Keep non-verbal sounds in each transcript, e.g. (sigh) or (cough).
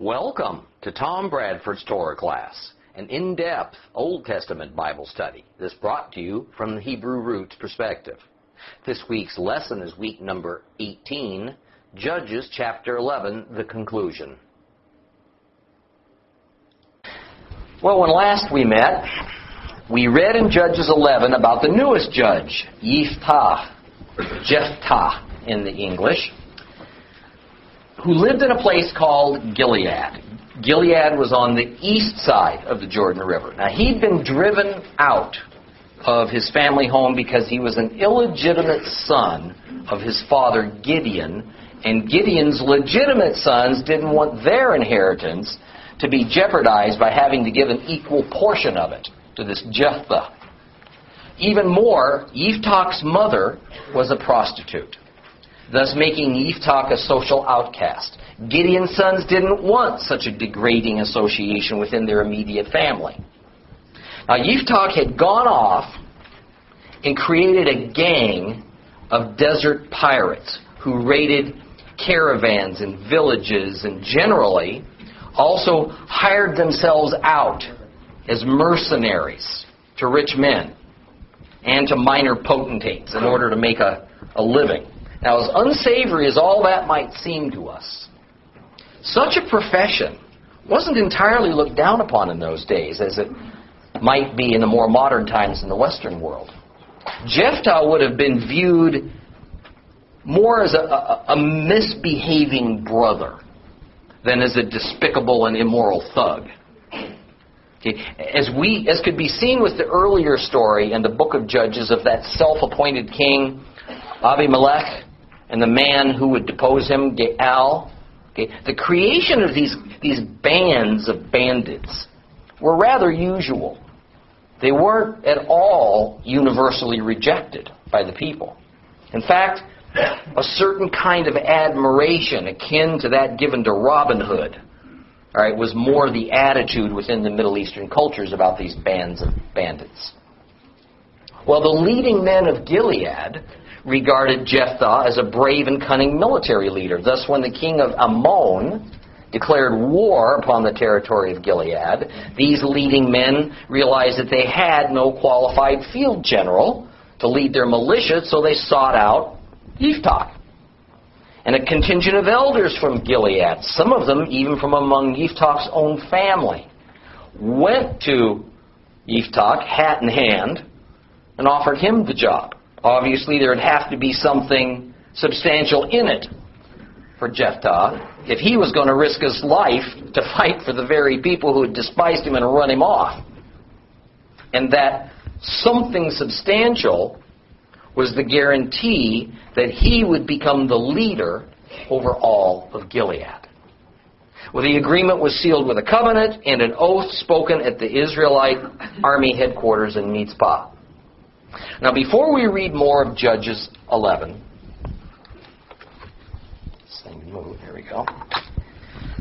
Welcome to Tom Bradford's Torah class, an in-depth Old Testament Bible study that's brought to you from the Hebrew roots perspective. This week's lesson is week number 18, Judges chapter 11, the conclusion. Well, when last we met, we read in Judges 11 about the newest judge, Yiftah, Jephthah in the English, who lived in a place called Gilead. Gilead was on the east side of the Jordan River. Now, he'd been driven out of his family home because he was an illegitimate son of his father Gideon, and Gideon's legitimate sons didn't want their inheritance to be jeopardized by having to give an equal portion of it to this Jephthah. Even more, Yiftach's mother was a prostitute thus making Yiftach a social outcast. Gideon's sons didn't want such a degrading association within their immediate family. Now, Yiftach had gone off and created a gang of desert pirates who raided caravans and villages and generally also hired themselves out as mercenaries to rich men and to minor potentates in order to make a, a living. Now, as unsavory as all that might seem to us, such a profession wasn't entirely looked down upon in those days as it might be in the more modern times in the Western world. Jephthah would have been viewed more as a, a, a misbehaving brother than as a despicable and immoral thug. Okay. As we, as could be seen with the earlier story in the book of Judges of that self-appointed king, Abimelech, and the man who would depose him, Gaal. Okay, the creation of these, these bands of bandits were rather usual. They weren't at all universally rejected by the people. In fact, a certain kind of admiration akin to that given to Robin Hood all right, was more the attitude within the Middle Eastern cultures about these bands of bandits. Well, the leading men of Gilead regarded Jephthah as a brave and cunning military leader. Thus, when the king of Ammon declared war upon the territory of Gilead, these leading men realized that they had no qualified field general to lead their militia, so they sought out Yiftach. And a contingent of elders from Gilead, some of them even from among Yiftach's own family, went to Yiftach, hat in hand, and offered him the job. Obviously, there would have to be something substantial in it for Jephthah if he was going to risk his life to fight for the very people who had despised him and run him off. And that something substantial was the guarantee that he would become the leader over all of Gilead. Well, the agreement was sealed with a covenant and an oath spoken at the Israelite army headquarters in Mitzpah. Now, before we read more of Judges 11, move, there we go.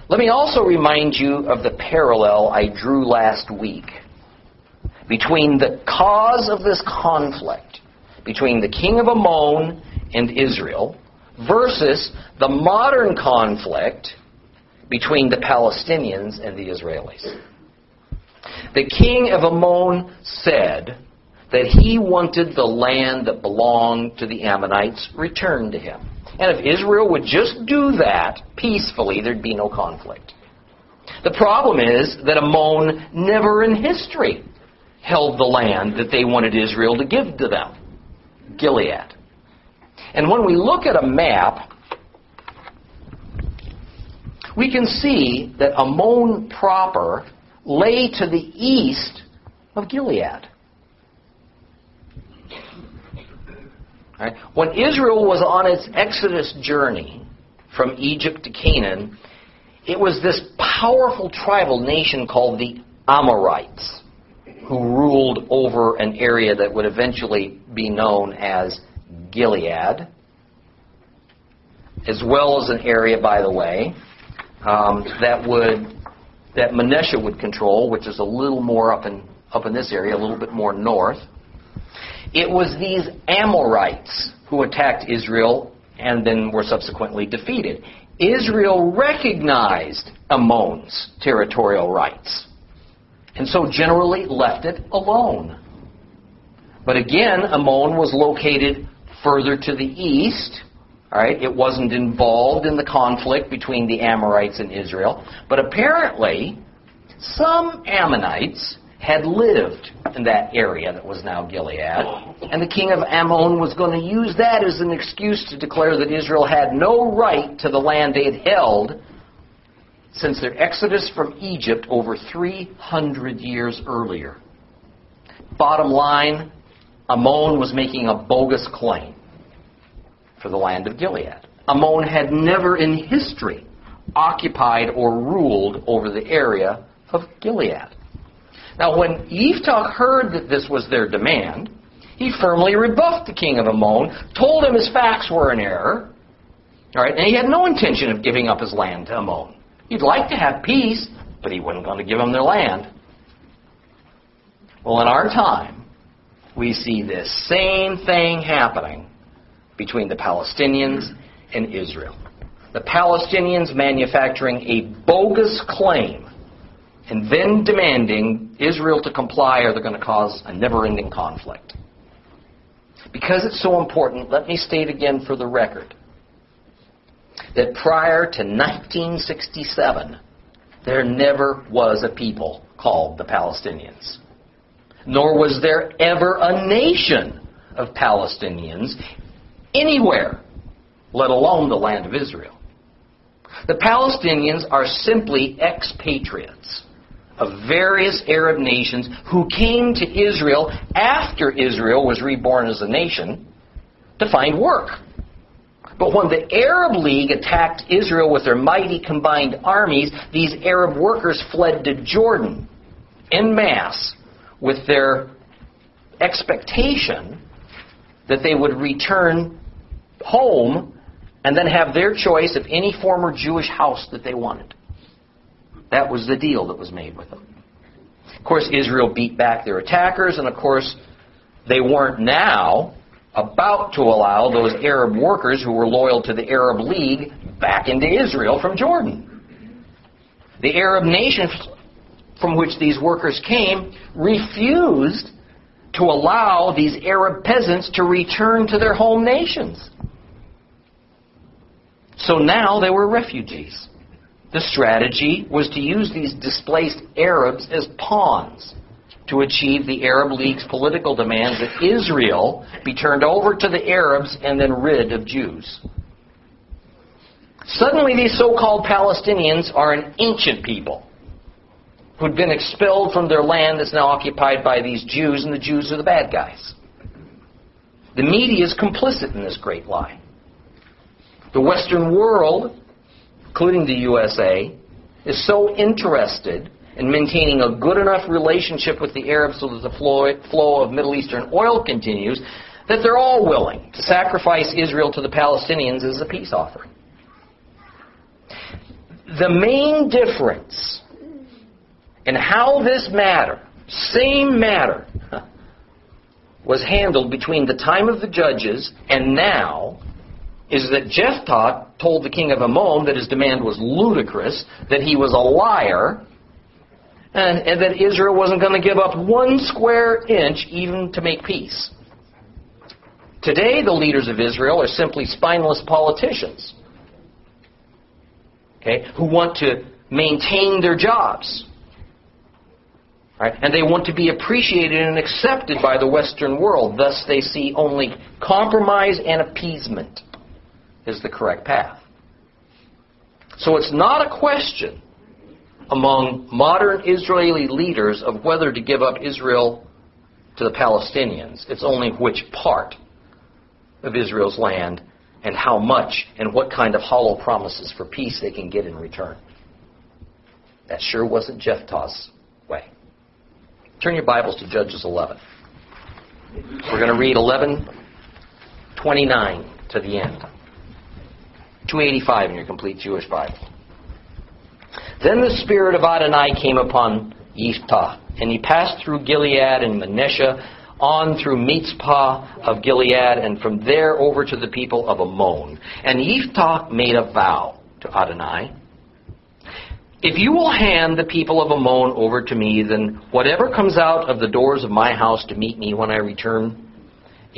Let me also remind you of the parallel I drew last week between the cause of this conflict between the king of Ammon and Israel versus the modern conflict between the Palestinians and the Israelis. The king of Ammon said, that he wanted the land that belonged to the Ammonites returned to him. And if Israel would just do that peacefully, there'd be no conflict. The problem is that Ammon never in history held the land that they wanted Israel to give to them Gilead. And when we look at a map, we can see that Ammon proper lay to the east of Gilead. Right? When Israel was on its exodus journey from Egypt to Canaan, it was this powerful tribal nation called the Amorites who ruled over an area that would eventually be known as Gilead, as well as an area, by the way, um, that would that Manasseh would control, which is a little more up in up in this area, a little bit more north. It was these Amorites who attacked Israel and then were subsequently defeated. Israel recognized Ammon's territorial rights. And so generally left it alone. But again, Ammon was located further to the east. All right, it wasn't involved in the conflict between the Amorites and Israel. But apparently, some Ammonites had lived in that area that was now Gilead. And the king of Ammon was going to use that as an excuse to declare that Israel had no right to the land they had held since their exodus from Egypt over 300 years earlier. Bottom line, Ammon was making a bogus claim for the land of Gilead. Ammon had never in history occupied or ruled over the area of Gilead. Now, when Yiftach heard that this was their demand, he firmly rebuffed the king of Ammon, told him his facts were in error, all right, and he had no intention of giving up his land to Ammon. He'd like to have peace, but he wasn't going to give them their land. Well, in our time, we see this same thing happening between the Palestinians and Israel. The Palestinians manufacturing a bogus claim and then demanding Israel to comply or they're going to cause a never ending conflict. Because it's so important, let me state again for the record that prior to 1967, there never was a people called the Palestinians. Nor was there ever a nation of Palestinians anywhere, let alone the land of Israel. The Palestinians are simply expatriates of various Arab nations who came to Israel after Israel was reborn as a nation to find work. But when the Arab League attacked Israel with their mighty combined armies, these Arab workers fled to Jordan en masse with their expectation that they would return home and then have their choice of any former Jewish house that they wanted. That was the deal that was made with them. Of course, Israel beat back their attackers, and of course, they weren't now about to allow those Arab workers who were loyal to the Arab League back into Israel from Jordan. The Arab nations from which these workers came refused to allow these Arab peasants to return to their home nations. So now they were refugees. The strategy was to use these displaced Arabs as pawns to achieve the Arab League's political demands that Israel be turned over to the Arabs and then rid of Jews. Suddenly, these so called Palestinians are an ancient people who'd been expelled from their land that's now occupied by these Jews, and the Jews are the bad guys. The media is complicit in this great lie. The Western world including the USA, is so interested in maintaining a good enough relationship with the Arabs so that the flow of Middle Eastern oil continues that they're all willing to sacrifice Israel to the Palestinians as a peace offering. The main difference in how this matter, same matter, (laughs) was handled between the time of the judges and now is that Jephthah told the king of Ammon that his demand was ludicrous, that he was a liar, and, and that Israel wasn't going to give up one square inch even to make peace. Today, the leaders of Israel are simply spineless politicians okay, who want to maintain their jobs. Right? And they want to be appreciated and accepted by the Western world. Thus, they see only compromise and appeasement is the correct path. So it's not a question among modern Israeli leaders of whether to give up Israel to the Palestinians. It's only which part of Israel's land and how much and what kind of hollow promises for peace they can get in return. That sure wasn't Jephthah's way. Turn your Bibles to Judges 11. We're going to read 11:29 to the end. 285 in your complete Jewish Bible. Then the spirit of Adonai came upon Yiftah, and he passed through Gilead and Manasseh, on through Mitzpah of Gilead, and from there over to the people of Ammon. And Yiftah made a vow to Adonai. If you will hand the people of Ammon over to me, then whatever comes out of the doors of my house to meet me when I return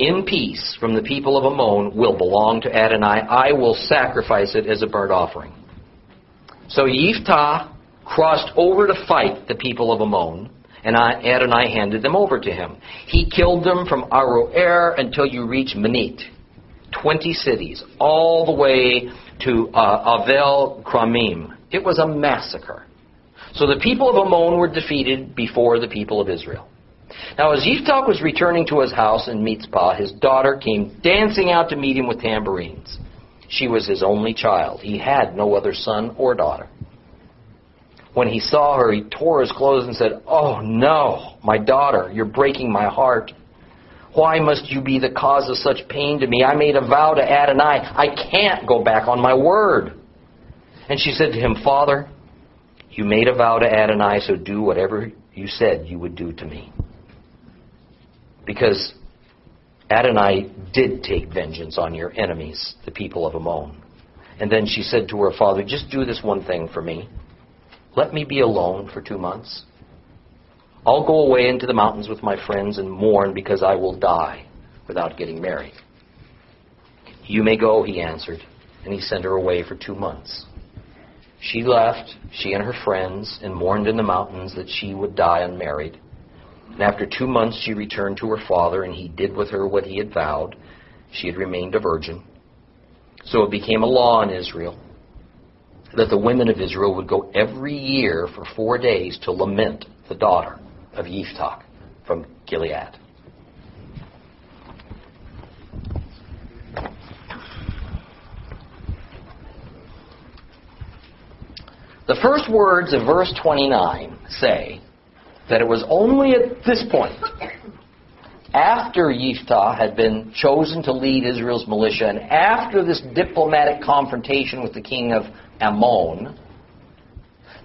in peace from the people of Ammon will belong to Adonai. I will sacrifice it as a burnt offering. So Yiftah crossed over to fight the people of Ammon, and Adonai handed them over to him. He killed them from Aroer until you reach Manit, 20 cities, all the way to uh, Avel Kramim. It was a massacre. So the people of Ammon were defeated before the people of Israel. Now, as Yiftach was returning to his house in Mitzpah, his daughter came dancing out to meet him with tambourines. She was his only child. He had no other son or daughter. When he saw her, he tore his clothes and said, Oh no, my daughter, you're breaking my heart. Why must you be the cause of such pain to me? I made a vow to Adonai. I can't go back on my word. And she said to him, Father, you made a vow to Adonai, so do whatever you said you would do to me. Because Adonai did take vengeance on your enemies, the people of Ammon. And then she said to her father, Just do this one thing for me. Let me be alone for two months. I'll go away into the mountains with my friends and mourn because I will die without getting married. You may go, he answered, and he sent her away for two months. She left, she and her friends, and mourned in the mountains that she would die unmarried. And after two months she returned to her father, and he did with her what he had vowed. She had remained a virgin. So it became a law in Israel that the women of Israel would go every year for four days to lament the daughter of Yiftach from Gilead. The first words of verse 29 say that it was only at this point, after Yiftah had been chosen to lead Israel's militia, and after this diplomatic confrontation with the king of Ammon,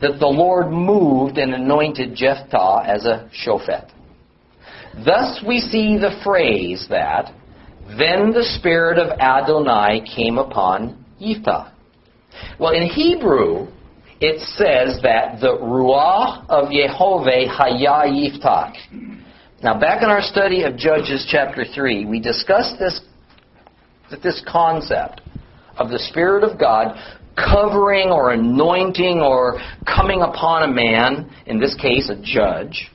that the Lord moved and anointed Jephthah as a shofet. Thus we see the phrase that, then the Spirit of Adonai came upon Yiftah. Well, in Hebrew, it says that the Ruah of Yehovah Haya Yiftach. Now, back in our study of Judges chapter 3, we discussed this, that this concept of the Spirit of God covering or anointing or coming upon a man, in this case a judge,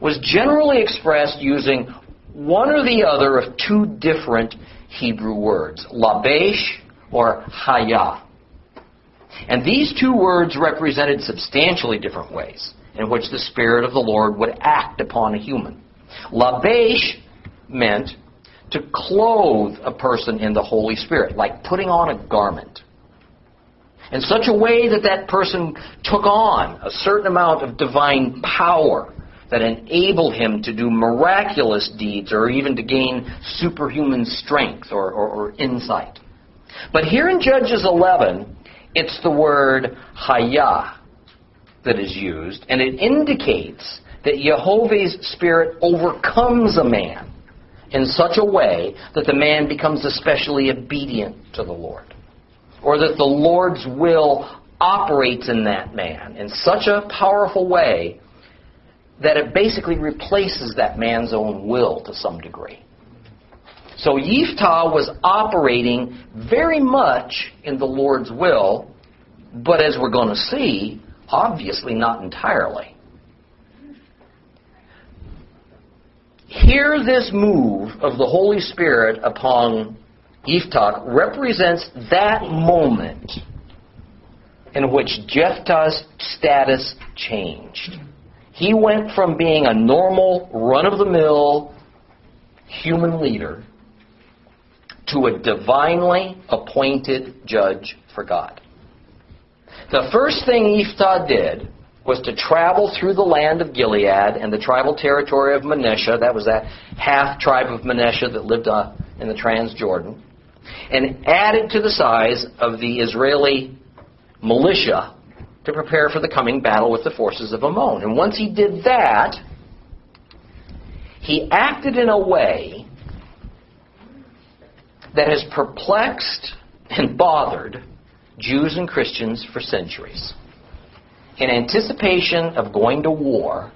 was generally expressed using one or the other of two different Hebrew words, labesh or haya. And these two words represented substantially different ways in which the Spirit of the Lord would act upon a human. Labesh meant to clothe a person in the Holy Spirit, like putting on a garment. In such a way that that person took on a certain amount of divine power that enabled him to do miraculous deeds or even to gain superhuman strength or, or, or insight. But here in Judges 11, it's the word haya that is used, and it indicates that Jehovah's Spirit overcomes a man in such a way that the man becomes especially obedient to the Lord. Or that the Lord's will operates in that man in such a powerful way that it basically replaces that man's own will to some degree. So Yiftah was operating very much in the Lord's will, but as we're going to see, obviously not entirely. Here, this move of the Holy Spirit upon Yiftach represents that moment in which Jephthah's status changed. He went from being a normal, run of the mill human leader to a divinely appointed judge for God. The first thing Yiftah did was to travel through the land of Gilead and the tribal territory of Manasseh. That was that half tribe of Manasseh that lived uh, in the Transjordan. And added to the size of the Israeli militia to prepare for the coming battle with the forces of Ammon. And once he did that, he acted in a way that has perplexed and bothered Jews and Christians for centuries. In anticipation of going to war,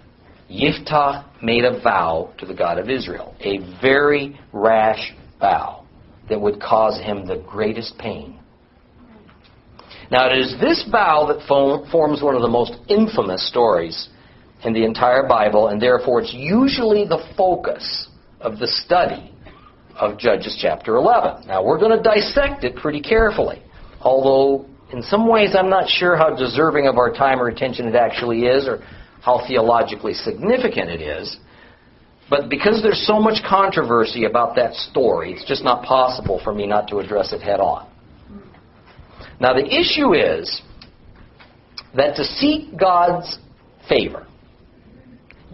Yiftah made a vow to the God of Israel, a very rash vow that would cause him the greatest pain. Now, it is this vow that forms one of the most infamous stories in the entire Bible, and therefore it's usually the focus of the study of Judges chapter 11. Now, we're going to dissect it pretty carefully, although in some ways I'm not sure how deserving of our time or attention it actually is, or how theologically significant it is. But because there's so much controversy about that story, it's just not possible for me not to address it head on. Now, the issue is that to seek God's favor,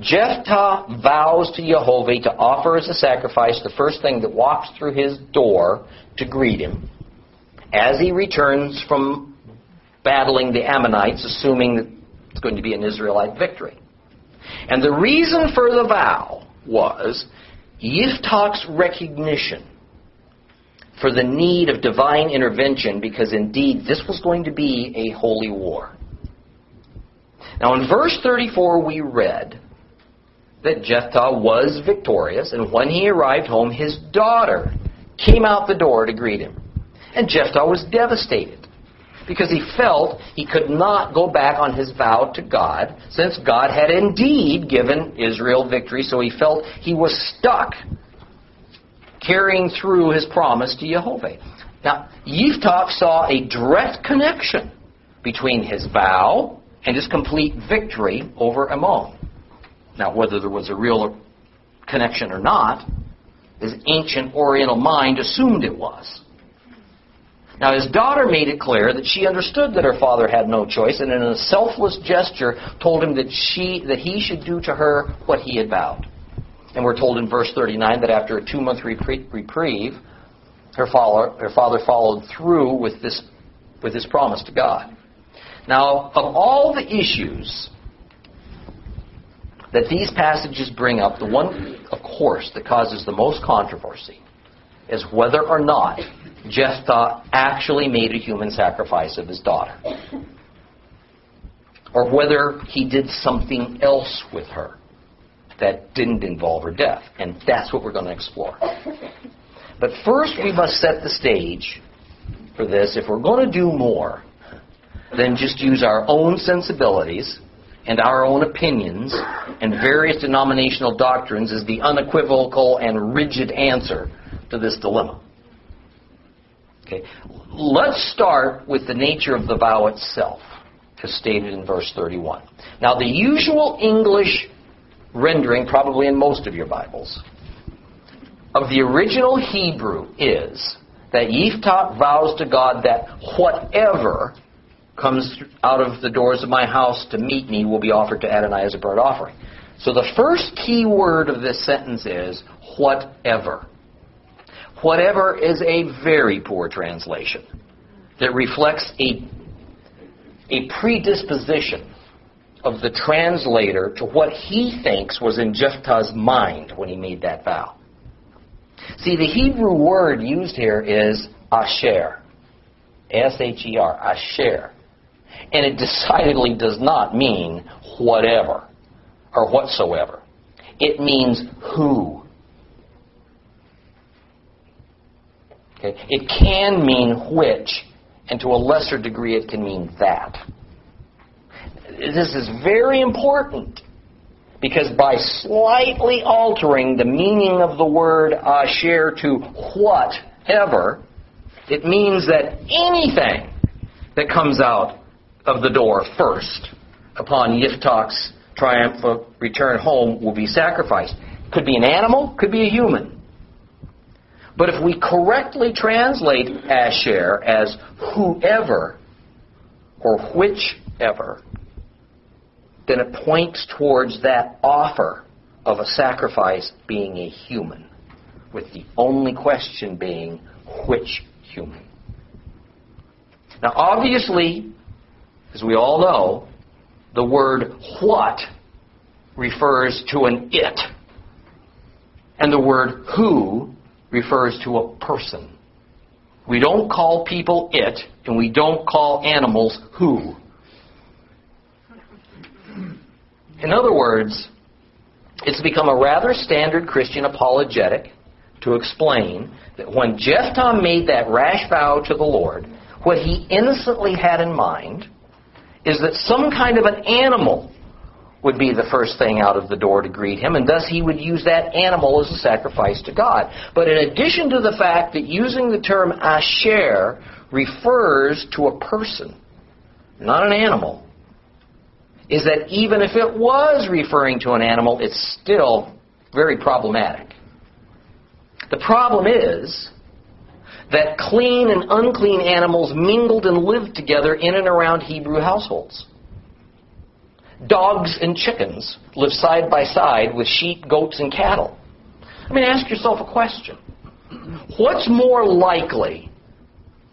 Jephthah vows to Jehovah to offer as a sacrifice the first thing that walks through his door to greet him as he returns from battling the Ammonites, assuming that it's going to be an Israelite victory. And the reason for the vow was Yiftach's recognition for the need of divine intervention because indeed this was going to be a holy war. Now in verse 34 we read that Jephthah was victorious and when he arrived home his daughter came out the door to greet him. And Jephthah was devastated because he felt he could not go back on his vow to God since God had indeed given Israel victory so he felt he was stuck carrying through his promise to Jehovah. Now, Yiftach saw a direct connection between his vow and his complete victory over Ammon. Now, whether there was a real connection or not, his ancient Oriental mind assumed it was. Now, his daughter made it clear that she understood that her father had no choice, and in a selfless gesture told him that, she, that he should do to her what he had vowed. And we're told in verse 39 that after a two month reprieve, her father, her father followed through with this, with this promise to God. Now, of all the issues that these passages bring up, the one, of course, that causes the most controversy is whether or not Jephthah actually made a human sacrifice of his daughter. Or whether he did something else with her that didn't involve her death. And that's what we're going to explore. But first, we must set the stage for this. If we're going to do more than just use our own sensibilities and our own opinions and various denominational doctrines is the unequivocal and rigid answer to this dilemma. Okay. Let's start with the nature of the vow itself, as stated in verse 31. Now, the usual English rendering, probably in most of your Bibles, of the original Hebrew is that Yiftach vows to God that whatever comes out of the doors of my house to meet me will be offered to Adonai as a burnt offering. So the first key word of this sentence is whatever. Whatever is a very poor translation that reflects a, a predisposition of the translator to what he thinks was in Jephthah's mind when he made that vow. See, the Hebrew word used here is asher. S-H-E-R, asher. And it decidedly does not mean whatever or whatsoever. It means who. Okay? It can mean which, and to a lesser degree it can mean that this is very important because by slightly altering the meaning of the word asher to whatever, it means that anything that comes out of the door first upon Yiftach's triumphant return home will be sacrificed. Could be an animal, could be a human. But if we correctly translate Asher as whoever or whichever, then it points towards that offer of a sacrifice being a human, with the only question being which human. Now, obviously, as we all know, the word what refers to an it, and the word who refers to a person. We don't call people it, and we don't call animals who. In other words, it's become a rather standard Christian apologetic to explain that when Jephthah made that rash vow to the Lord, what he innocently had in mind is that some kind of an animal would be the first thing out of the door to greet him, and thus he would use that animal as a sacrifice to God. But in addition to the fact that using the term asher refers to a person, not an animal, is that even if it was referring to an animal, it's still very problematic. The problem is that clean and unclean animals mingled and lived together in and around Hebrew households. Dogs and chickens live side by side with sheep, goats, and cattle. I mean, ask yourself a question. What's more likely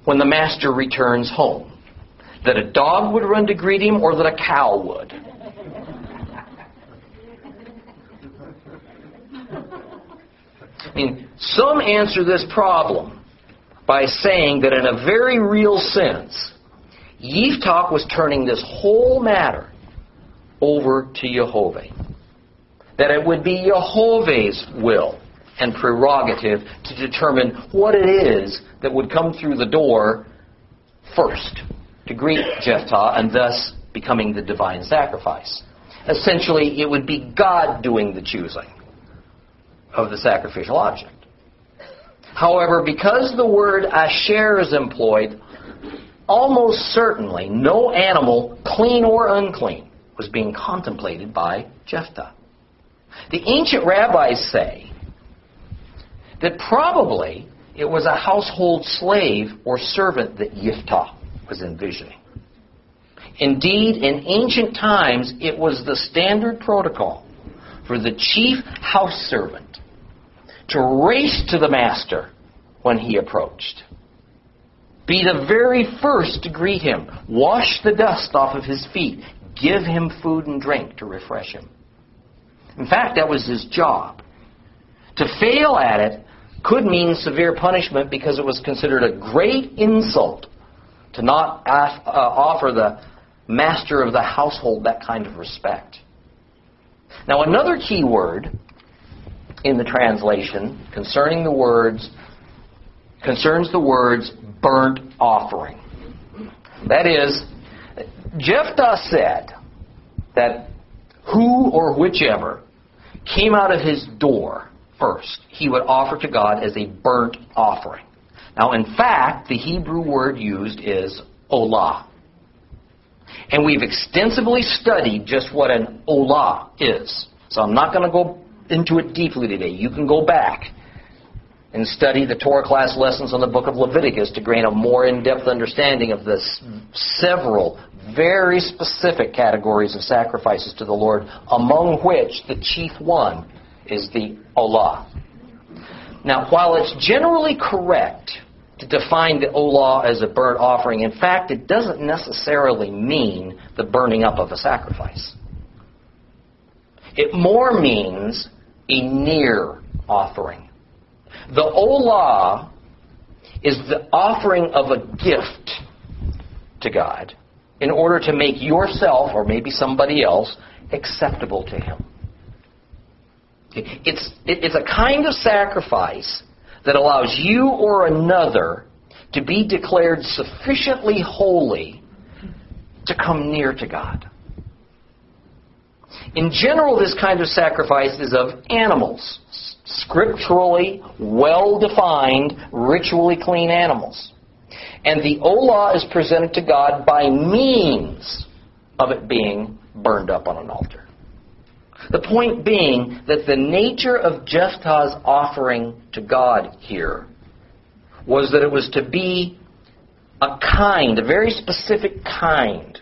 when the master returns home? That a dog would run to greet him or that a cow would? I mean, some answer this problem by saying that in a very real sense, Yiftach was turning this whole matter over to Jehovah. That it would be Jehovah's will and prerogative to determine what it is that would come through the door first to greet Jephthah and thus becoming the divine sacrifice. Essentially, it would be God doing the choosing of the sacrificial object. However, because the word asher is employed, almost certainly no animal, clean or unclean, was being contemplated by Jephthah. The ancient rabbis say that probably it was a household slave or servant that Yiftah was envisioning. Indeed, in ancient times, it was the standard protocol for the chief house servant to race to the master when he approached. Be the very first to greet him, wash the dust off of his feet, give him food and drink to refresh him. In fact, that was his job. To fail at it could mean severe punishment because it was considered a great insult to not uh, offer the master of the household that kind of respect. Now, another key word in the translation concerning the words concerns the words burnt offering. That is, Jephthah said that who or whichever came out of his door first, he would offer to God as a burnt offering. Now, in fact, the Hebrew word used is olah. And we've extensively studied just what an olah is. So I'm not going to go into it deeply today. You can go back and study the Torah class lessons on the book of Leviticus to gain a more in-depth understanding of the several very specific categories of sacrifices to the Lord, among which the chief one is the olah. Now, while it's generally correct to define the olah as a burnt offering, in fact, it doesn't necessarily mean the burning up of a sacrifice. It more means a near offering. The olah is the offering of a gift to God in order to make yourself, or maybe somebody else, acceptable to Him. It's, it's a kind of sacrifice that allows you or another to be declared sufficiently holy to come near to God. In general, this kind of sacrifice is of animals, scripturally well defined, ritually clean animals. And the olah is presented to God by means of it being burned up on an altar. The point being that the nature of Jephthah's offering to God here was that it was to be a kind, a very specific kind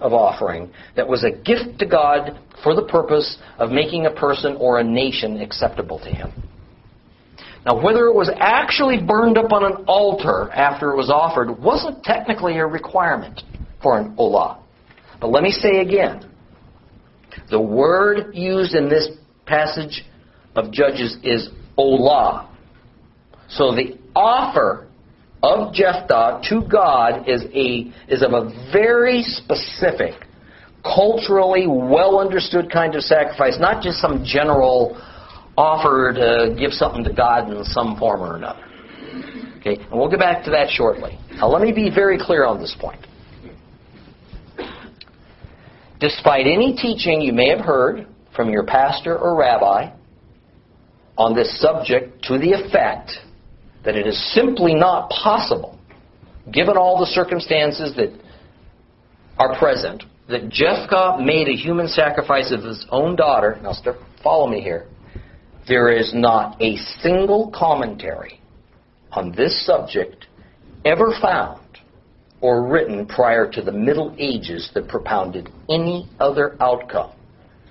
of offering that was a gift to God for the purpose of making a person or a nation acceptable to Him. Now, whether it was actually burned up on an altar after it was offered wasn't technically a requirement for an olah. But let me say again the word used in this passage of Judges is olah. So the offer of Jephthah to God is, a, is of a very specific, culturally well understood kind of sacrifice, not just some general offer to give something to God in some form or another. Okay, and we'll get back to that shortly. Now, let me be very clear on this point. Despite any teaching you may have heard from your pastor or rabbi on this subject to the effect that it is simply not possible, given all the circumstances that are present, that Jephthah made a human sacrifice of his own daughter. Now, follow me here. There is not a single commentary on this subject ever found or written prior to the Middle Ages that propounded any other outcome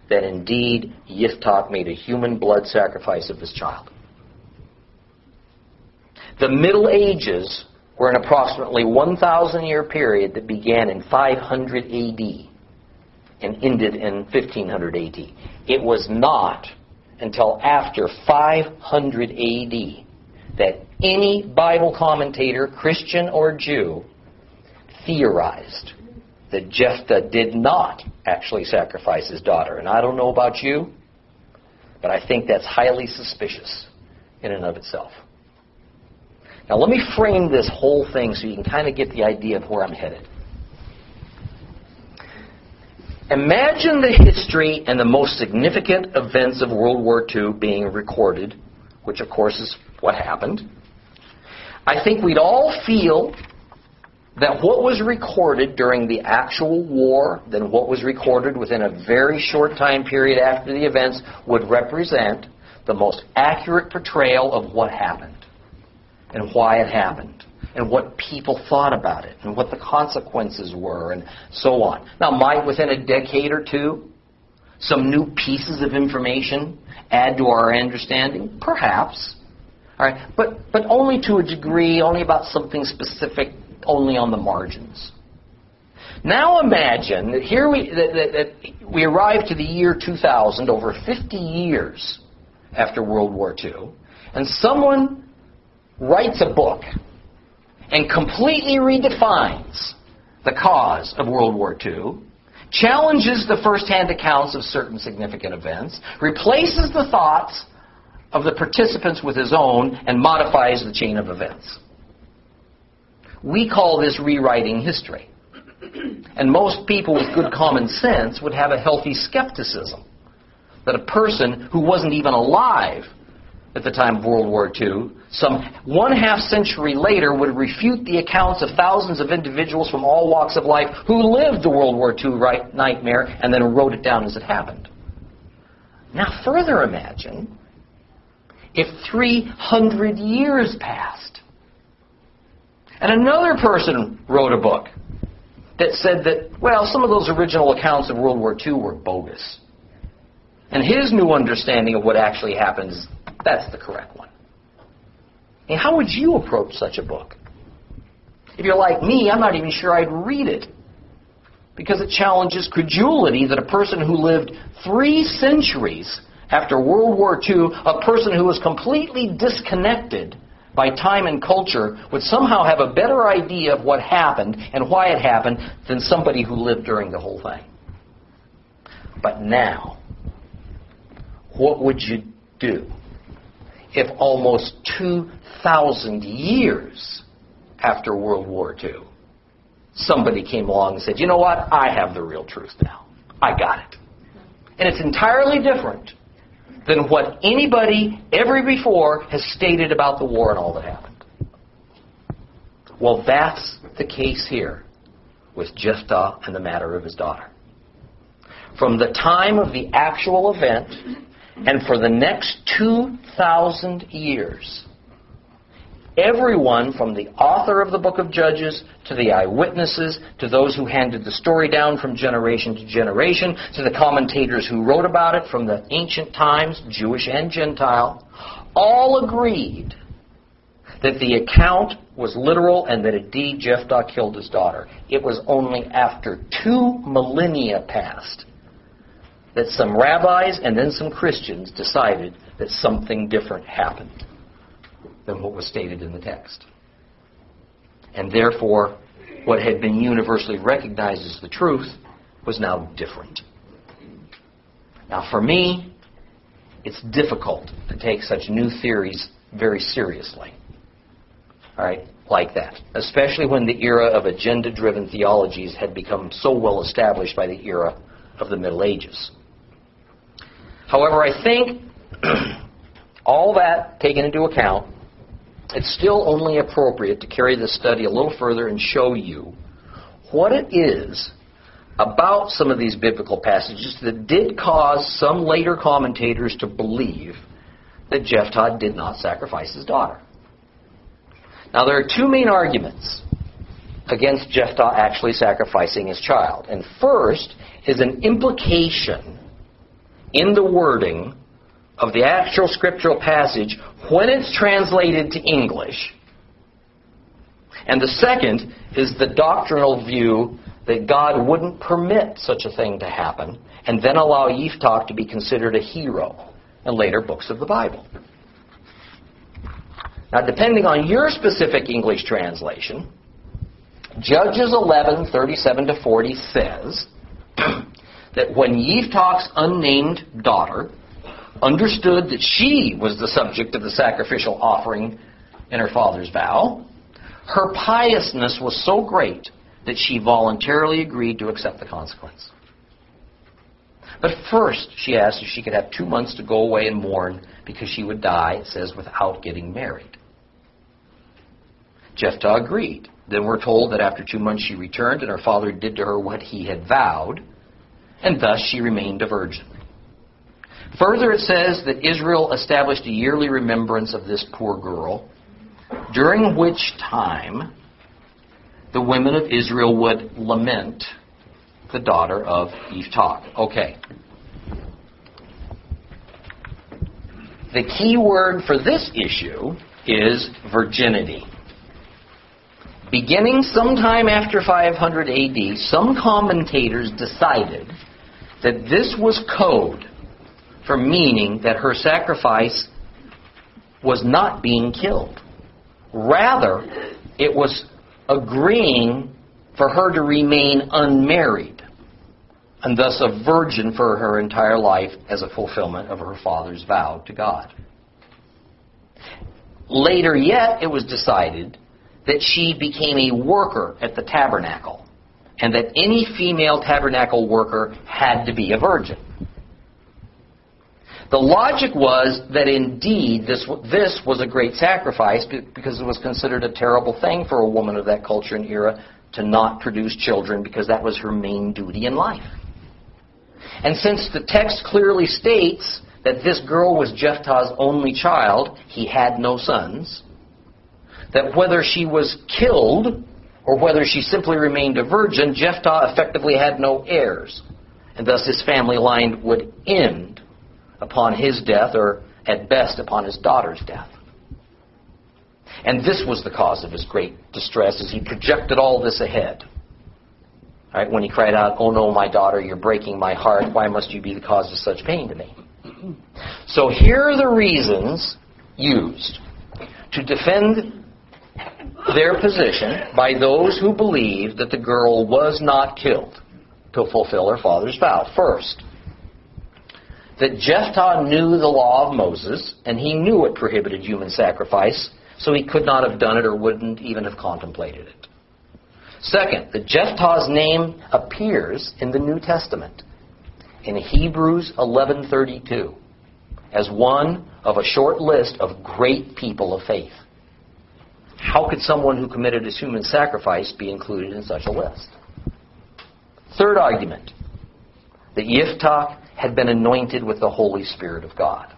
than indeed Yiftach made a human blood sacrifice of his child. The Middle Ages were an approximately 1,000 year period that began in 500 AD and ended in 1500 AD. It was not until after 500 AD that any Bible commentator, Christian or Jew, theorized that Jephthah did not actually sacrifice his daughter. And I don't know about you, but I think that's highly suspicious in and of itself. Now, let me frame this whole thing so you can kind of get the idea of where I'm headed. Imagine the history and the most significant events of World War II being recorded, which, of course, is what happened. I think we'd all feel that what was recorded during the actual war, then what was recorded within a very short time period after the events, would represent the most accurate portrayal of what happened and why it happened and what people thought about it and what the consequences were and so on. Now, might within a decade or two some new pieces of information add to our understanding? Perhaps. All right, but but only to a degree, only about something specific only on the margins. Now imagine that here we, that, that, that we arrive to the year 2000, over 50 years after World War II, and someone writes a book and completely redefines the cause of World War II, challenges the first-hand accounts of certain significant events, replaces the thoughts of the participants with his own, and modifies the chain of events. We call this rewriting history. And most people with good common sense would have a healthy skepticism that a person who wasn't even alive at the time of World War II, some one half century later, would refute the accounts of thousands of individuals from all walks of life who lived the World War II right, nightmare and then wrote it down as it happened. Now, further imagine if 300 years passed and another person wrote a book that said that, well, some of those original accounts of World War II were bogus. And his new understanding of what actually happened that's the correct one. And how would you approach such a book? If you're like me, I'm not even sure I'd read it. Because it challenges credulity that a person who lived three centuries after World War II, a person who was completely disconnected by time and culture would somehow have a better idea of what happened and why it happened than somebody who lived during the whole thing. But now, what would you do if almost 2,000 years after World War II, somebody came along and said, you know what, I have the real truth now. I got it. And it's entirely different than what anybody ever before has stated about the war and all that happened. Well, that's the case here with Jephthah and the matter of his daughter. From the time of the actual event and for the next 2,000 years, Everyone from the author of the book of Judges to the eyewitnesses to those who handed the story down from generation to generation to the commentators who wrote about it from the ancient times, Jewish and Gentile, all agreed that the account was literal and that indeed Jephthah killed his daughter. It was only after two millennia passed that some rabbis and then some Christians decided that something different happened than what was stated in the text. And therefore, what had been universally recognized as the truth was now different. Now, for me, it's difficult to take such new theories very seriously. All right, like that, especially when the era of agenda-driven theologies had become so well established by the era of the Middle Ages. However, I think (clears throat) all that taken into account, it's still only appropriate to carry this study a little further and show you what it is about some of these biblical passages that did cause some later commentators to believe that Jephthah did not sacrifice his daughter. Now, there are two main arguments against Jephthah actually sacrificing his child. And first is an implication in the wording of the actual scriptural passage when it's translated to English. And the second is the doctrinal view that God wouldn't permit such a thing to happen and then allow Yiftach to be considered a hero in later books of the Bible. Now, depending on your specific English translation, Judges 11, 37 to 40 says (clears throat) that when Yiftach's unnamed daughter understood that she was the subject of the sacrificial offering in her father's vow, her piousness was so great that she voluntarily agreed to accept the consequence. But first, she asked if she could have two months to go away and mourn because she would die, it says, without getting married. Jephthah agreed. Then we're told that after two months she returned, and her father did to her what he had vowed, and thus she remained a virgin. Further, it says that Israel established a yearly remembrance of this poor girl, during which time the women of Israel would lament the daughter of Yiftach. Okay. The key word for this issue is virginity. Beginning sometime after 500 AD, some commentators decided that this was code for meaning that her sacrifice was not being killed. Rather, it was agreeing for her to remain unmarried and thus a virgin for her entire life as a fulfillment of her father's vow to God. Later yet, it was decided that she became a worker at the tabernacle and that any female tabernacle worker had to be a virgin. The logic was that indeed this, this was a great sacrifice because it was considered a terrible thing for a woman of that culture and era to not produce children because that was her main duty in life. And since the text clearly states that this girl was Jephthah's only child, he had no sons, that whether she was killed or whether she simply remained a virgin, Jephthah effectively had no heirs. And thus his family line would end upon his death, or at best upon his daughter's death. And this was the cause of his great distress as he projected all this ahead. Right, when he cried out, Oh no, my daughter, you're breaking my heart. Why must you be the cause of such pain to me? So here are the reasons used to defend their position by those who believe that the girl was not killed to fulfill her father's vow. First, that Jephthah knew the law of Moses, and he knew it prohibited human sacrifice, so he could not have done it or wouldn't even have contemplated it. Second, that Jephthah's name appears in the New Testament in Hebrews 11:32 as one of a short list of great people of faith. How could someone who committed a human sacrifice be included in such a list? Third argument, that Yiftach had been anointed with the Holy Spirit of God.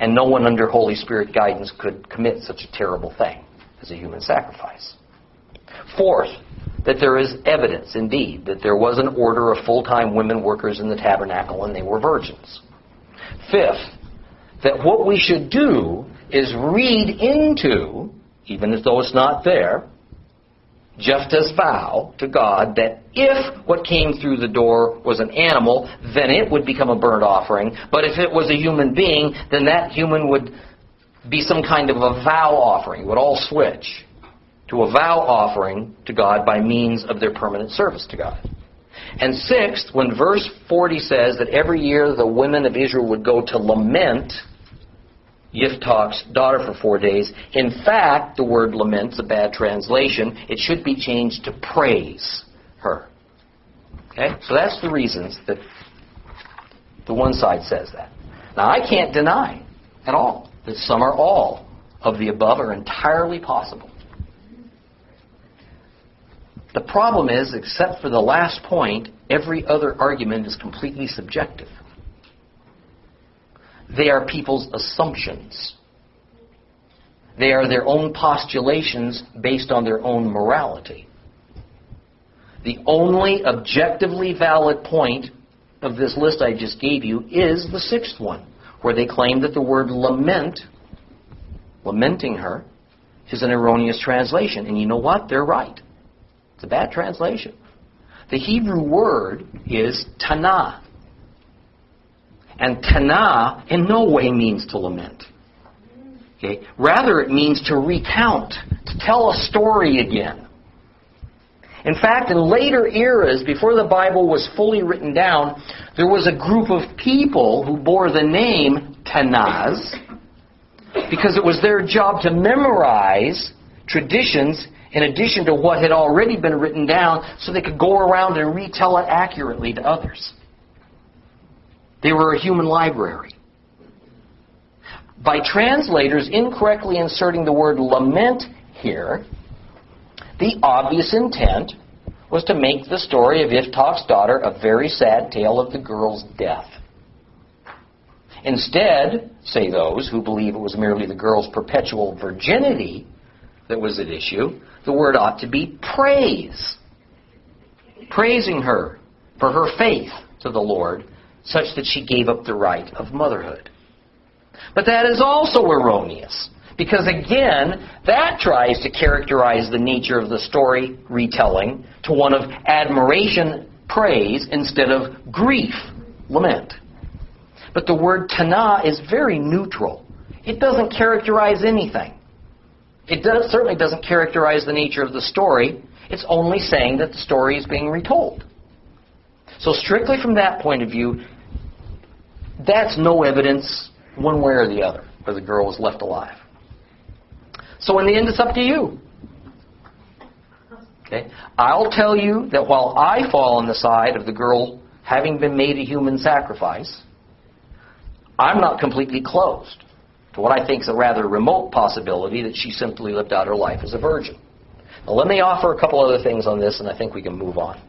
And no one under Holy Spirit guidance could commit such a terrible thing as a human sacrifice. Fourth, that there is evidence, indeed, that there was an order of full time women workers in the tabernacle and they were virgins. Fifth, that what we should do is read into, even as though it's not there, just as vow to God that if what came through the door was an animal, then it would become a burnt offering. But if it was a human being, then that human would be some kind of a vow offering. It would all switch to a vow offering to God by means of their permanent service to God. And sixth, when verse 40 says that every year the women of Israel would go to lament Yiftach's daughter for four days, in fact, the word lament's a bad translation. It should be changed to praise her. Okay? So that's the reasons that the one side says that. Now, I can't deny at all that some or all of the above are entirely possible. The problem is, except for the last point, every other argument is completely subjective. They are people's assumptions. They are their own postulations based on their own morality. The only objectively valid point of this list I just gave you is the sixth one, where they claim that the word lament, lamenting her, is an erroneous translation. And you know what? They're right. It's a bad translation. The Hebrew word is tanah. And tanah in no way means to lament. Okay? Rather, it means to recount, to tell a story again. In fact, in later eras, before the Bible was fully written down, there was a group of people who bore the name Tanaz because it was their job to memorize traditions in addition to what had already been written down so they could go around and retell it accurately to others. They were a human library. By translators incorrectly inserting the word lament here, the obvious intent was to make the story of Yiftach's daughter a very sad tale of the girl's death. Instead, say those who believe it was merely the girl's perpetual virginity that was at issue, the word ought to be praise. Praising her for her faith to the Lord such that she gave up the right of motherhood. But that is also erroneous. Because again, that tries to characterize the nature of the story retelling to one of admiration, praise, instead of grief, lament. But the word tana is very neutral. It doesn't characterize anything. It does, certainly doesn't characterize the nature of the story. It's only saying that the story is being retold. So strictly from that point of view, that's no evidence one way or the other where the girl was left alive. So in the end, it's up to you. Okay? I'll tell you that while I fall on the side of the girl having been made a human sacrifice, I'm not completely closed to what I think is a rather remote possibility that she simply lived out her life as a virgin. Now, let me offer a couple other things on this, and I think we can move on.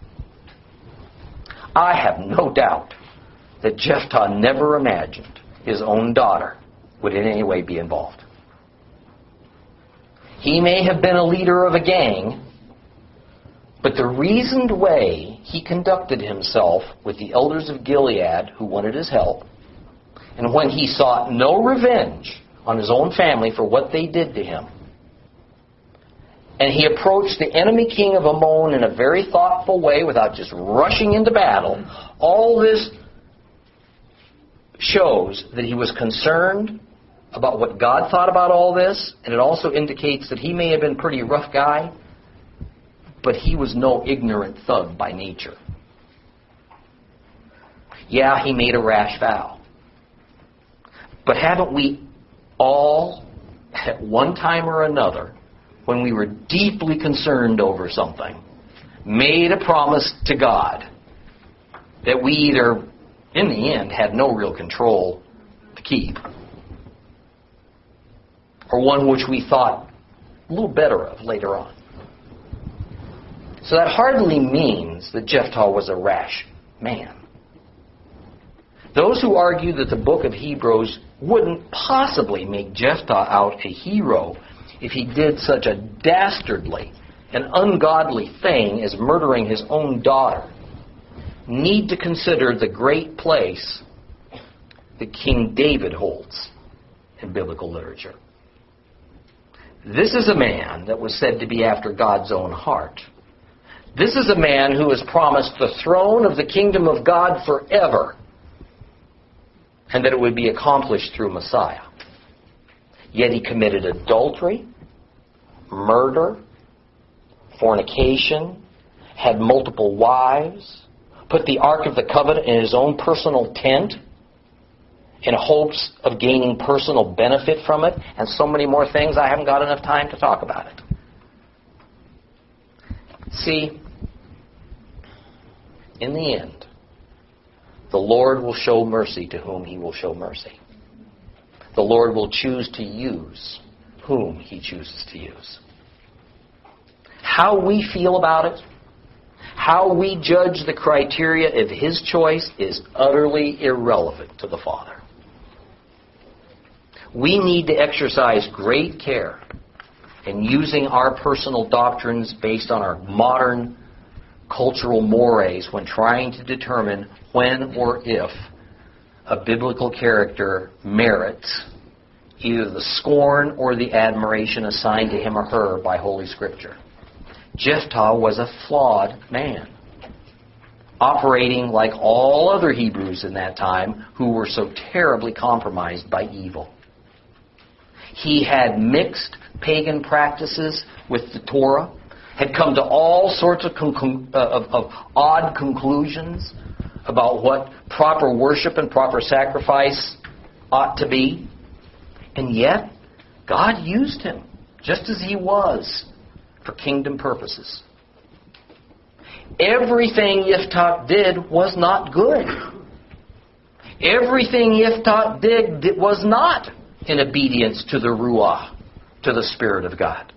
I have no doubt that Jephthah never imagined his own daughter would in any way be involved. He may have been a leader of a gang, but the reasoned way he conducted himself with the elders of Gilead who wanted his help, and when he sought no revenge on his own family for what they did to him, and he approached the enemy king of Ammon in a very thoughtful way without just rushing into battle, all this shows that he was concerned about what God thought about all this, and it also indicates that he may have been a pretty rough guy, but he was no ignorant thug by nature. Yeah, he made a rash vow. But haven't we all, at one time or another, when we were deeply concerned over something, made a promise to God that we either in the end, had no real control to keep. Or one which we thought a little better of later on. So that hardly means that Jephthah was a rash man. Those who argue that the book of Hebrews wouldn't possibly make Jephthah out a hero if he did such a dastardly and ungodly thing as murdering his own daughter need to consider the great place that King David holds in biblical literature. This is a man that was said to be after God's own heart. This is a man who was promised the throne of the kingdom of God forever, and that it would be accomplished through Messiah. Yet he committed adultery, murder, fornication, had multiple wives, put the Ark of the Covenant in his own personal tent in hopes of gaining personal benefit from it, and so many more things. I haven't got enough time to talk about it. See, in the end, the Lord will show mercy to whom he will show mercy. The Lord will choose to use whom he chooses to use. How we feel about it, how we judge the criteria of his choice is utterly irrelevant to the Father. We need to exercise great care in using our personal doctrines based on our modern cultural mores when trying to determine when or if a biblical character merits either the scorn or the admiration assigned to him or her by Holy Scripture. Jephthah was a flawed man, operating like all other Hebrews in that time who were so terribly compromised by evil. He had mixed pagan practices with the Torah, had come to all sorts of, uh, of, of odd conclusions about what proper worship and proper sacrifice ought to be. And yet, God used him just as he was for kingdom purposes. Everything Yiftach did was not good. Everything Yiftach did was not in obedience to the Ruah, to the Spirit of God.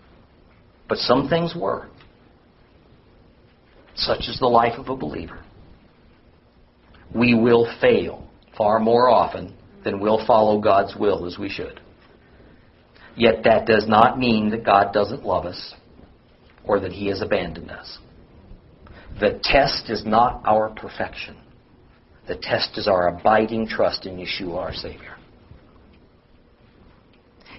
But some things were. Such is the life of a believer. We will fail far more often than we'll follow God's will as we should. Yet that does not mean that God doesn't love us or that He has abandoned us. The test is not our perfection. The test is our abiding trust in Yeshua, our Savior.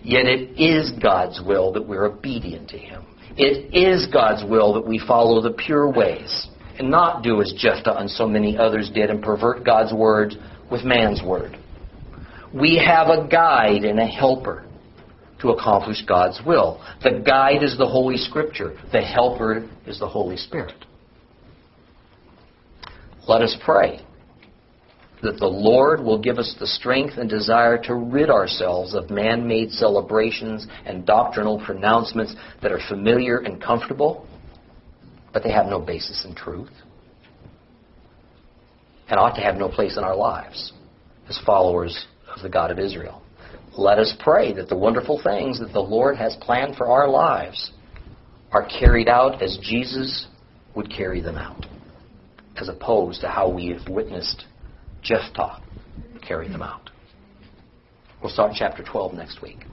Yet it is God's will that we're obedient to Him. It is God's will that we follow the pure ways and not do as Jephthah and so many others did and pervert God's word with man's word. We have a guide and a helper to accomplish God's will. The guide is the Holy Scripture. The helper is the Holy Spirit. Let us pray that the Lord will give us the strength and desire to rid ourselves of man made celebrations and doctrinal pronouncements that are familiar and comfortable, but they have no basis in truth and ought to have no place in our lives as followers of the God of Israel. Let us pray that the wonderful things that the Lord has planned for our lives are carried out as Jesus would carry them out, as opposed to how we have witnessed Jephthah carry them out. We'll start chapter 12 next week.